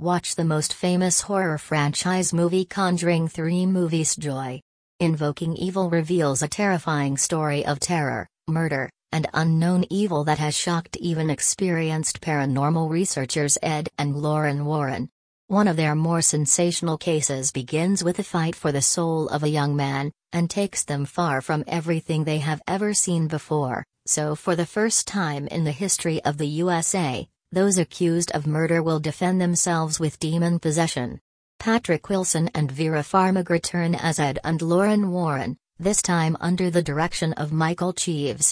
Watch the most famous horror franchise movie Conjuring 3 Movies Joy. Invoking Evil reveals a terrifying story of terror, murder, and unknown evil that has shocked even experienced paranormal researchers Ed and Lorraine Warren. One of their more sensational cases begins with a fight for the soul of a young man, and takes them far from everything they have ever seen before. So, for the first time in the history of the USA, those accused of murder will defend themselves with demon possession. Patrick Wilson and Vera Farmiga return as Ed and Lorraine Warren, this time under the direction of Michael Chaves.